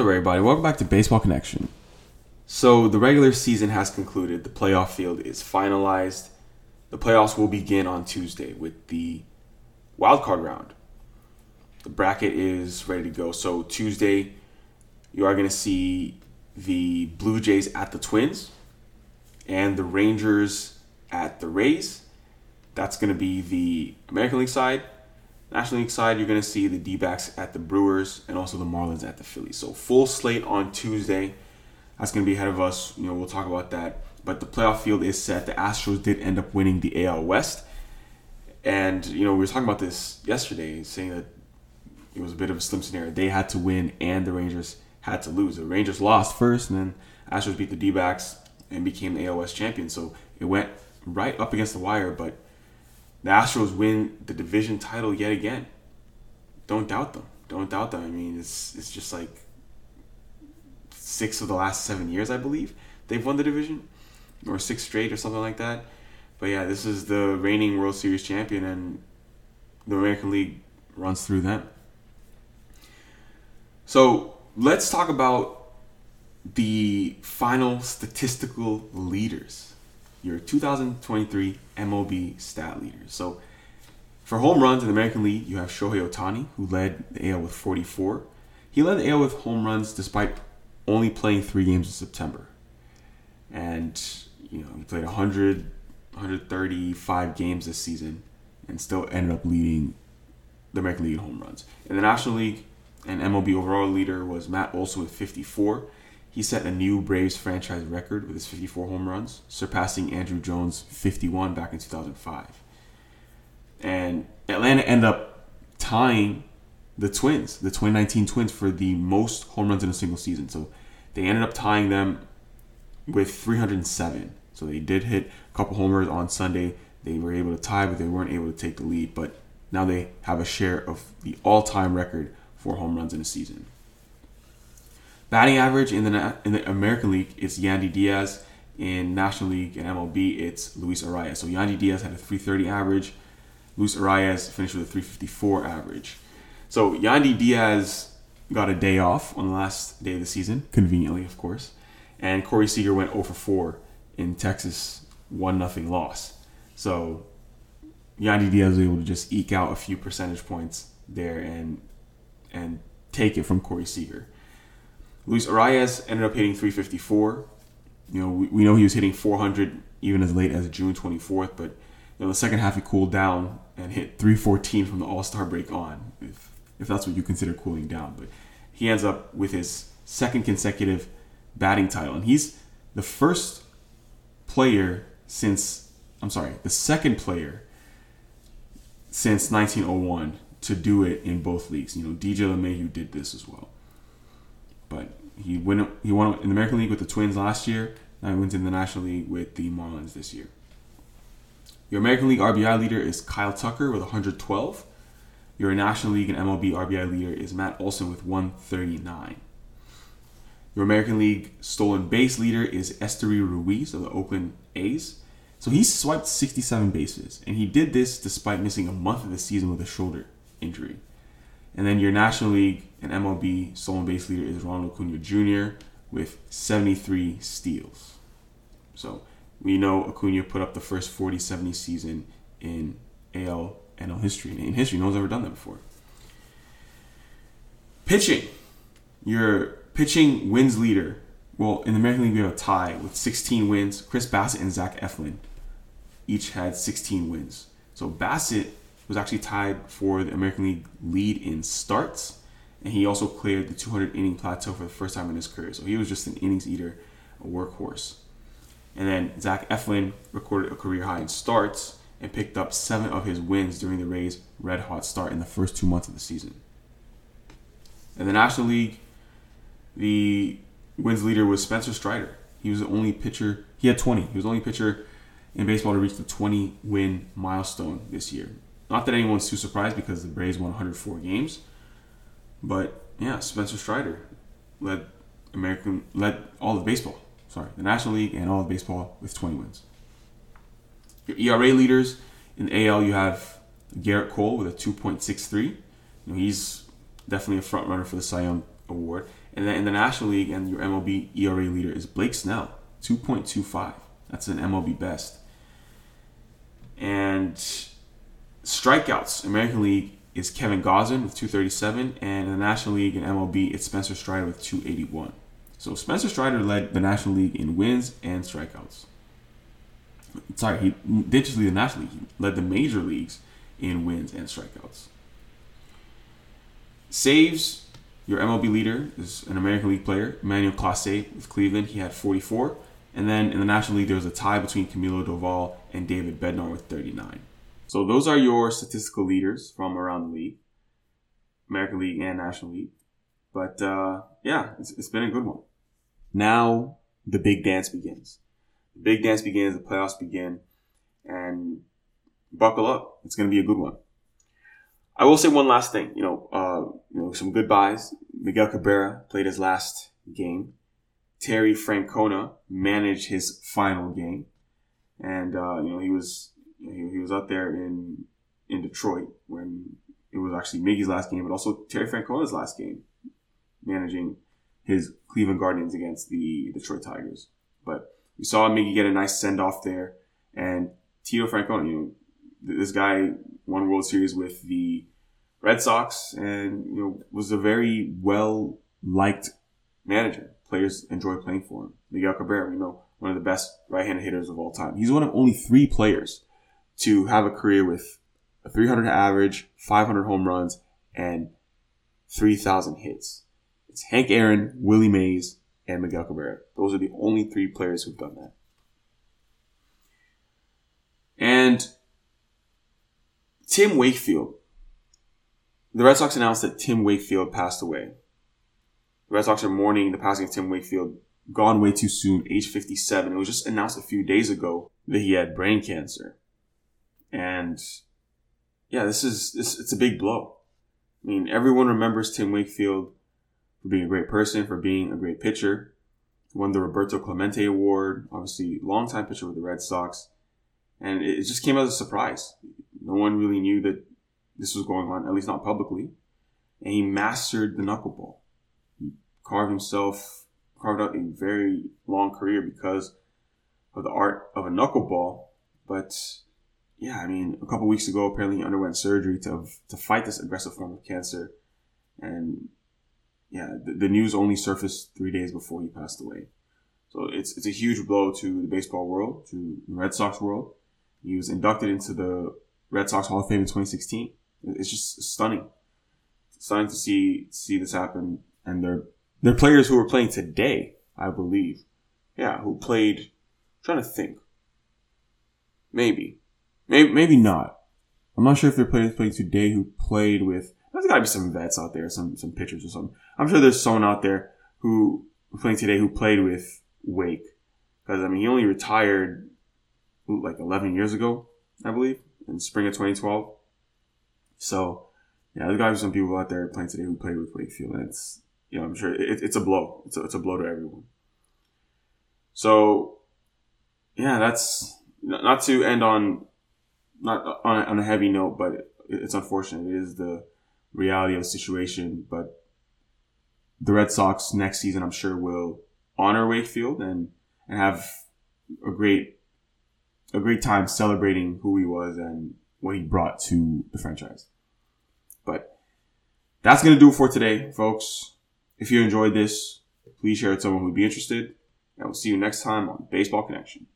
up, everybody? Welcome back to Baseball Connection. So, the regular season has concluded. The playoff field is finalized. The playoffs will begin on Tuesday with the wild card round. The bracket is ready to go. So, Tuesday, you are going to see the Blue Jays at the Twins and the Rangers at the Rays. That's going to be the American League side. National League side, you're going to see the D backs at the Brewers and also the Marlins at the Phillies. So, full slate on Tuesday. That's going to be ahead of us. You know, we'll talk about that. But the playoff field is set. The Astros did end up winning the AL West. And, you know, we were talking about this yesterday, saying that it was a bit of a slim scenario. They had to win and the Rangers had to lose. The Rangers lost first, and then Astros beat the D backs and became the AL West champion. So it went right up against the wire, but the Astros win the division title yet again. Don't doubt them. Don't doubt them. I mean, it's it's just like six of the last seven years, I believe, they've won the division, or six straight, or something like that. But yeah, this is the reigning World Series champion, and the American League runs through them. So let's talk about the final statistical leaders, your 2023 MLB stat leaders. So for home runs in the American League, you have Shohei Ohtani, who led the AL with 44. He led the AL with home runs despite only playing three games in September. And, you know, he played 100, 135 games this season and still ended up leading the American League in home runs. In the National League and MLB overall leader was Matt Olson with 54. He set a new Braves franchise record with his 54 home runs, surpassing Andruw Jones' 51 back in 2005. And Atlanta ended up tying the Twins, the 2019 Twins, for the most home runs in a single season. So they ended up tying them with 307. So they did hit a couple homers on Sunday. They were able to tie, but they weren't able to take the lead. But now they have a share of the all-time record for home runs in a season. Batting average in the in the American League is Yandy Diaz. In National League and MLB, it's Luis Arraez. So Yandy Diaz had a 330 average. Luis Arraez finished with a 354 average. So Yandy Diaz got a day off on the last day of the season, conveniently, of course. And Corey Seager went 0 for 4 in Texas 1 nothing loss. So Yandy Diaz was able to just eke out a few percentage points there and and take it from Corey Seager. Luis Arraez ended up hitting 354. You know, we, we know he was hitting 400 even as late as June 24th, but you know, the second half he cooled down and hit 314 from the All Star break on, if if that's what you consider cooling down. But he ends up with his second consecutive batting title, and he's the first player since I'm sorry, the second player since 1901 to do it in both leagues. You know, DJ LeMahieu did this as well. But he went he won in the American League with the Twins last year. Now he wins in the National League with the Marlins this year. Your American League RBI leader is Kyle Tucker with 112. Your National League and MLB RBI leader is Matt Olson with 139. Your American League stolen base leader is Esteury Ruiz of the Oakland A's. So he swiped 67 bases, and he did this despite missing a month of the season with a shoulder injury. And then your National League and MLB stolen base leader is Ronald Acuna Jr. with 73 steals. So we know Acuna put up the first 40-70 season in AL NL history. In history, no one's ever done that before. Pitching. Your pitching wins leader. Well, in the American League, we have a tie with 16 wins. Chris Bassitt and Zach Eflin each had 16 wins. So Bassitt was actually tied for the American League lead in starts, and he also cleared the 200 inning plateau for the first time in his career. So he was just an innings eater, a workhorse. And then Zach Eflin recorded a career high in starts and picked up seven of his wins during the Rays' red hot start in the first two months of the season. In the National League, the wins leader was Spencer Strider. He was the only pitcher, he had 20. He was the only pitcher in baseball to reach the 20 win milestone this year. Not that anyone's too surprised because the Braves won 104 games, but yeah, Spencer Strider led American led all of baseball. Sorry, the National League and all of baseball with 20 wins. Your ERA leaders in AL, you have Gerrit Cole with a 2.63. You know, he's definitely a front runner for the Cy Young Award. And then in the National League and your MLB ERA leader is Blake Snell, 2.25. That's an MLB best. And strikeouts, American League is Kevin Gausman with 237, and in the National League and MLB, it's Spencer Strider with 281. So Spencer Strider led the National League in wins and strikeouts. Sorry, he did just lead the National League. He led the major leagues in wins and strikeouts. Saves, your MLB leader is an American League player, Emmanuel Clase with Cleveland. He had 44. And then in the National League, there was a tie between Camilo Doval and David Bednar with 39. So those are your statistical leaders from around the league, American League and National League. But uh, yeah, it's, it's been a good one. Now the big dance begins. The big dance begins. The playoffs begin, and buckle up. It's going to be a good one. I will say one last thing. You know, uh, you know, some goodbyes. Miguel Cabrera played his last game. Terry Francona managed his final game, and uh, you know he was he, was out there in in Detroit when it was actually Miggy's last game, but also Terry Francona's last game, managing his Cleveland Guardians against the Detroit Tigers. But we saw Miggy get a nice send off there, and Tito Francona, you know, this guy won World Series with the Red Sox, and you know was a very well liked manager. Players enjoy playing for him. Miguel Cabrera, we know one of the best right-handed hitters of all time. He's one of only three players to have a career with a 300 average, 500 home runs, and 3,000 hits. It's Hank Aaron, Willie Mays, and Miguel Cabrera. Those are the only three players who've done that. And Tim Wakefield. The Red Sox announced that Tim Wakefield passed away. The Red Sox are mourning the passing of Tim Wakefield, gone way too soon, age 57. It was just announced a few days ago that he had brain cancer. And yeah, this is this it's a big blow. I mean, everyone remembers Tim Wakefield for being a great person, for being a great pitcher. Won the Roberto Clemente Award, obviously longtime pitcher with the Red Sox. And it just came as a surprise. No one really knew that this was going on, at least not publicly. And he mastered the knuckleball. He carved himself, carved out a very long career because of the art of a knuckleball. But yeah, I mean, a couple weeks ago, apparently he underwent surgery to to fight this aggressive form of cancer, and yeah, the, the, news only surfaced three days before he passed away. So it's it's a huge blow to the baseball world, to the Red Sox world. He was inducted into the Red Sox Hall of Fame in 2016. It's just stunning, stunning to see see this happen, and they're they're players who are playing today, I believe. Yeah, who played. I'm trying to think. Maybe Maybe, maybe not. I'm not sure if there are players playing today who played with. There's got to be some vets out there, some some pitchers or something. I'm sure there's someone out there who playing today who played with Wake, because I mean he only retired like 11 years ago, I believe, in spring of 2012. So yeah, there's got to be some people out there playing today who played with Wakefield, and it's you know I'm sure it, it's a blow. It's a, it's a blow to everyone. So yeah, that's not to end on not on a, on a heavy note, but it's unfortunate. It is the reality of the situation. But the Red Sox next season, I'm sure, will honor Wakefield and and have a great a great time celebrating who he was and what he brought to the franchise. But that's gonna do it for today, folks. If you enjoyed this, please share it with someone who'd be interested. And we'll see you next time on Baseball Connection.